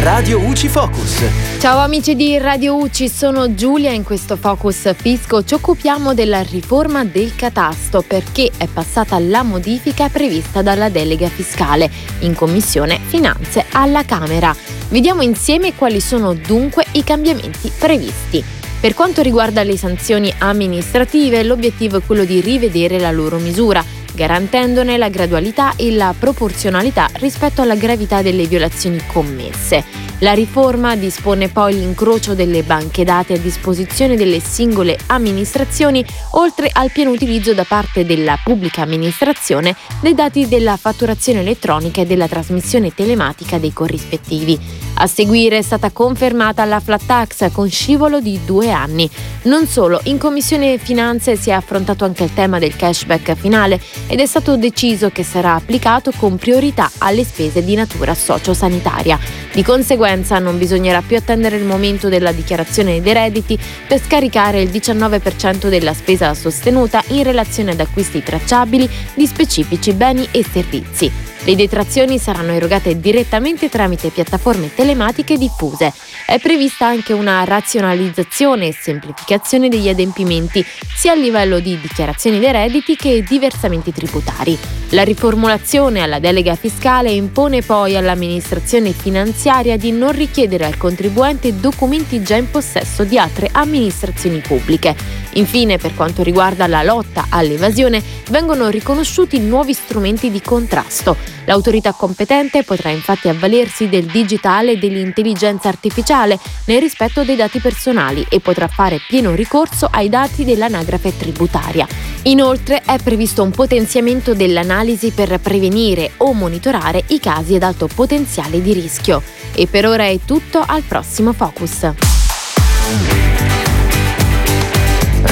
Radio UCI Focus. Ciao amici di Radio UCI, sono Giulia. In questo Focus Fisco ci occupiamo della riforma del catasto perché è passata la modifica prevista dalla delega fiscale in Commissione Finanze alla Camera. Vediamo insieme quali sono dunque i cambiamenti previsti. Per quanto riguarda le sanzioni amministrative, l'obiettivo è quello di rivedere la loro misura garantendone la gradualità e la proporzionalità rispetto alla gravità delle violazioni commesse. La riforma dispone poi l'incrocio delle banche date a disposizione delle singole amministrazioni, oltre al pieno utilizzo da parte della pubblica amministrazione dei dati della fatturazione elettronica e della trasmissione telematica dei corrispettivi. A seguire è stata confermata la flat tax con scivolo di due anni. Non solo, in Commissione Finanze si è affrontato anche il tema del cashback finale ed è stato deciso che sarà applicato con priorità alle spese di natura sociosanitaria. Di conseguenza non bisognerà più attendere il momento della dichiarazione dei redditi per scaricare il 19% della spesa sostenuta in relazione ad acquisti tracciabili di specifici beni e servizi. Le detrazioni saranno erogate direttamente tramite piattaforme telematiche diffuse. È prevista anche una razionalizzazione e semplificazione degli adempimenti, sia a livello di dichiarazioni dei redditi che di versamenti tributari. La riformulazione alla delega fiscale impone poi all'amministrazione finanziaria di non richiedere al contribuente documenti già in possesso di altre amministrazioni pubbliche. Infine, per quanto riguarda la lotta all'evasione, vengono riconosciuti nuovi strumenti di contrasto. L'autorità competente potrà infatti avvalersi del digitale e dell'intelligenza artificiale nel rispetto dei dati personali e potrà fare pieno ricorso ai dati dell'anagrafe tributaria. Inoltre è previsto un potenziamento dell'analisi per prevenire o monitorare i casi ad alto potenziale di rischio. E per ora è tutto, al prossimo Focus.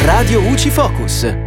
Radio UCI Focus.